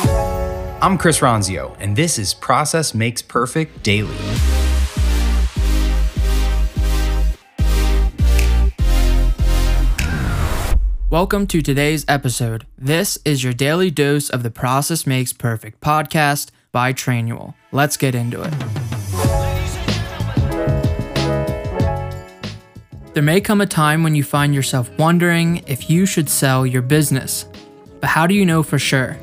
I'm Chris Ronzio, and this is Process Makes Perfect Daily. Welcome to today's episode. This is your daily dose of the Process Makes Perfect podcast by Trainual. Let's get into it. There may come a time when you find yourself wondering if you should sell your business. But how do you know for sure?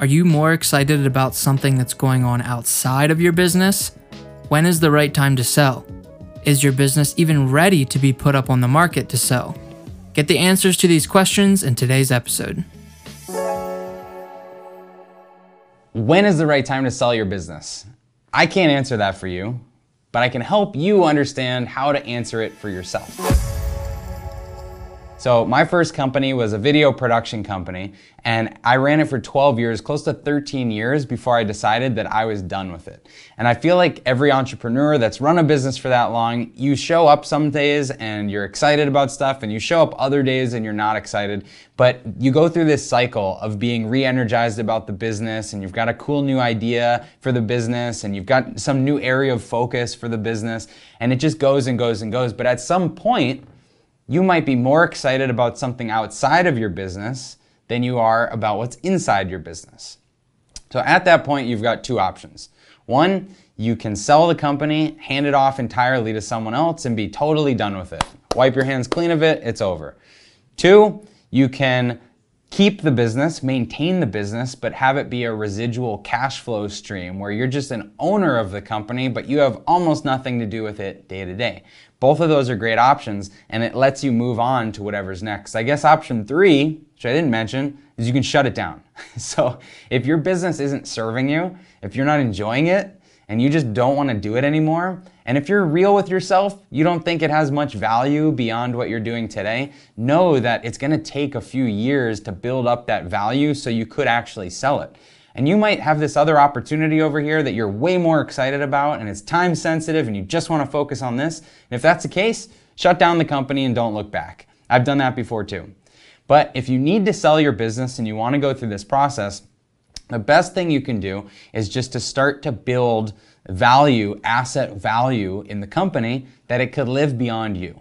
Are you more excited about something that's going on outside of your business? When is the right time to sell? Is your business even ready to be put up on the market to sell? Get the answers to these questions in today's episode. When is the right time to sell your business? I can't answer that for you, but I can help you understand how to answer it for yourself. So my first company was a video production company and I ran it for 12 years, close to 13 years before I decided that I was done with it. And I feel like every entrepreneur that's run a business for that long, you show up some days and you're excited about stuff and you show up other days and you're not excited, but you go through this cycle of being re-energized about the business and you've got a cool new idea for the business and you've got some new area of focus for the business and it just goes and goes and goes. But at some point, you might be more excited about something outside of your business than you are about what's inside your business. So at that point, you've got two options. One, you can sell the company, hand it off entirely to someone else, and be totally done with it. Wipe your hands clean of it, it's over. Two, you can keep the business, maintain the business, but have it be a residual cash flow stream where you're just an owner of the company, but you have almost nothing to do with it day to day. Both of those are great options and it lets you move on to whatever's next. I guess option three, which I didn't mention, is you can shut it down. so if your business isn't serving you, if you're not enjoying it, and you just don't want to do it anymore, and if you're real with yourself, you don't think it has much value beyond what you're doing today, know that it's going to take a few years to build up that value so you could actually sell it. And you might have this other opportunity over here that you're way more excited about and it's time sensitive and you just want to focus on this. And if that's the case, shut down the company and don't look back. I've done that before too. But if you need to sell your business and you want to go through this process, the best thing you can do is just to start to build value, asset value in the company that it could live beyond you.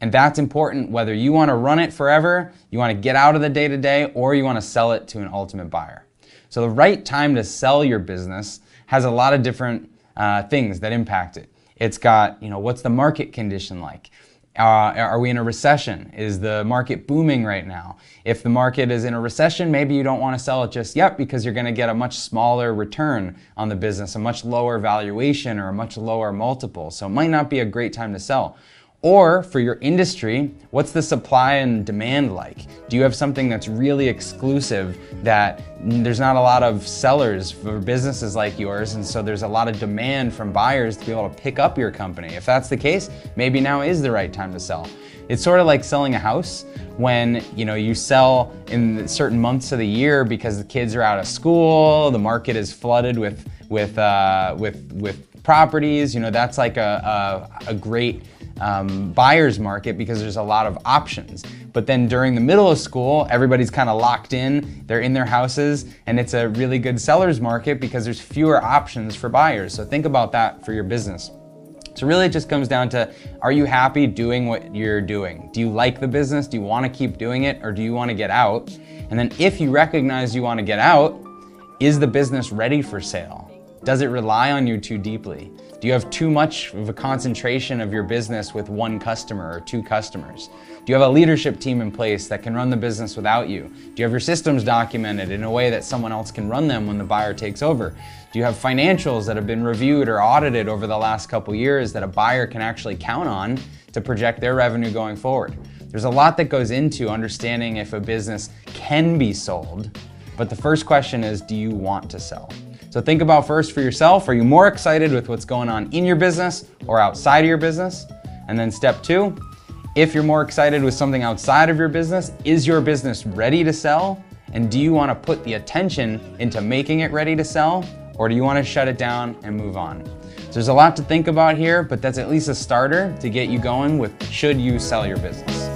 And that's important whether you want to run it forever, you want to get out of the day to day, or you want to sell it to an ultimate buyer. So the right time to sell your business has a lot of different uh, things that impact it. It's got, you know, what's the market condition like? Uh, are we in a recession? Is the market booming right now? If the market is in a recession, maybe you don't want to sell it just yet because you're going to get a much smaller return on the business, a much lower valuation or a much lower multiple. So it might not be a great time to sell. Or for your industry, what's the supply and demand like? Do you have something that's really exclusive that there's not a lot of sellers for businesses like yours and so there's a lot of demand from buyers to be able to pick up your company? If that's the case, maybe now is the right time to sell. It's sort of like selling a house when you know you sell in certain months of the year because the kids are out of school, the market is flooded with with uh, with with properties. You know that's like a, a, a great um, buyer's market because there's a lot of options. But then during the middle of school, everybody's kind of locked in, they're in their houses, and it's a really good seller's market because there's fewer options for buyers. So think about that for your business. So really it just comes down to, are you happy doing what you're doing? Do you like the business? Do you want to keep doing it or do you want to get out? And then if you recognize you want to get out, is the business ready for sale? Does it rely on you too deeply? Do you have too much of a concentration of your business with one customer or two customers? Do you have a leadership team in place that can run the business without you? Do you have your systems documented in a way that someone else can run them when the buyer takes over? Do you have financials that have been reviewed or audited over the last couple years that a buyer can actually count on to project their revenue going forward? There's a lot that goes into understanding if a business can be sold, but the first question is, do you want to sell? So think about first for yourself, are you more excited with what's going on in your business or outside of your business? And then step two, if you're more excited with something outside of your business, is your business ready to sell? And do you want to put the attention into making it ready to sell? Or do you want to shut it down and move on? So there's a lot to think about here, but that's at least a starter to get you going with should you sell your business.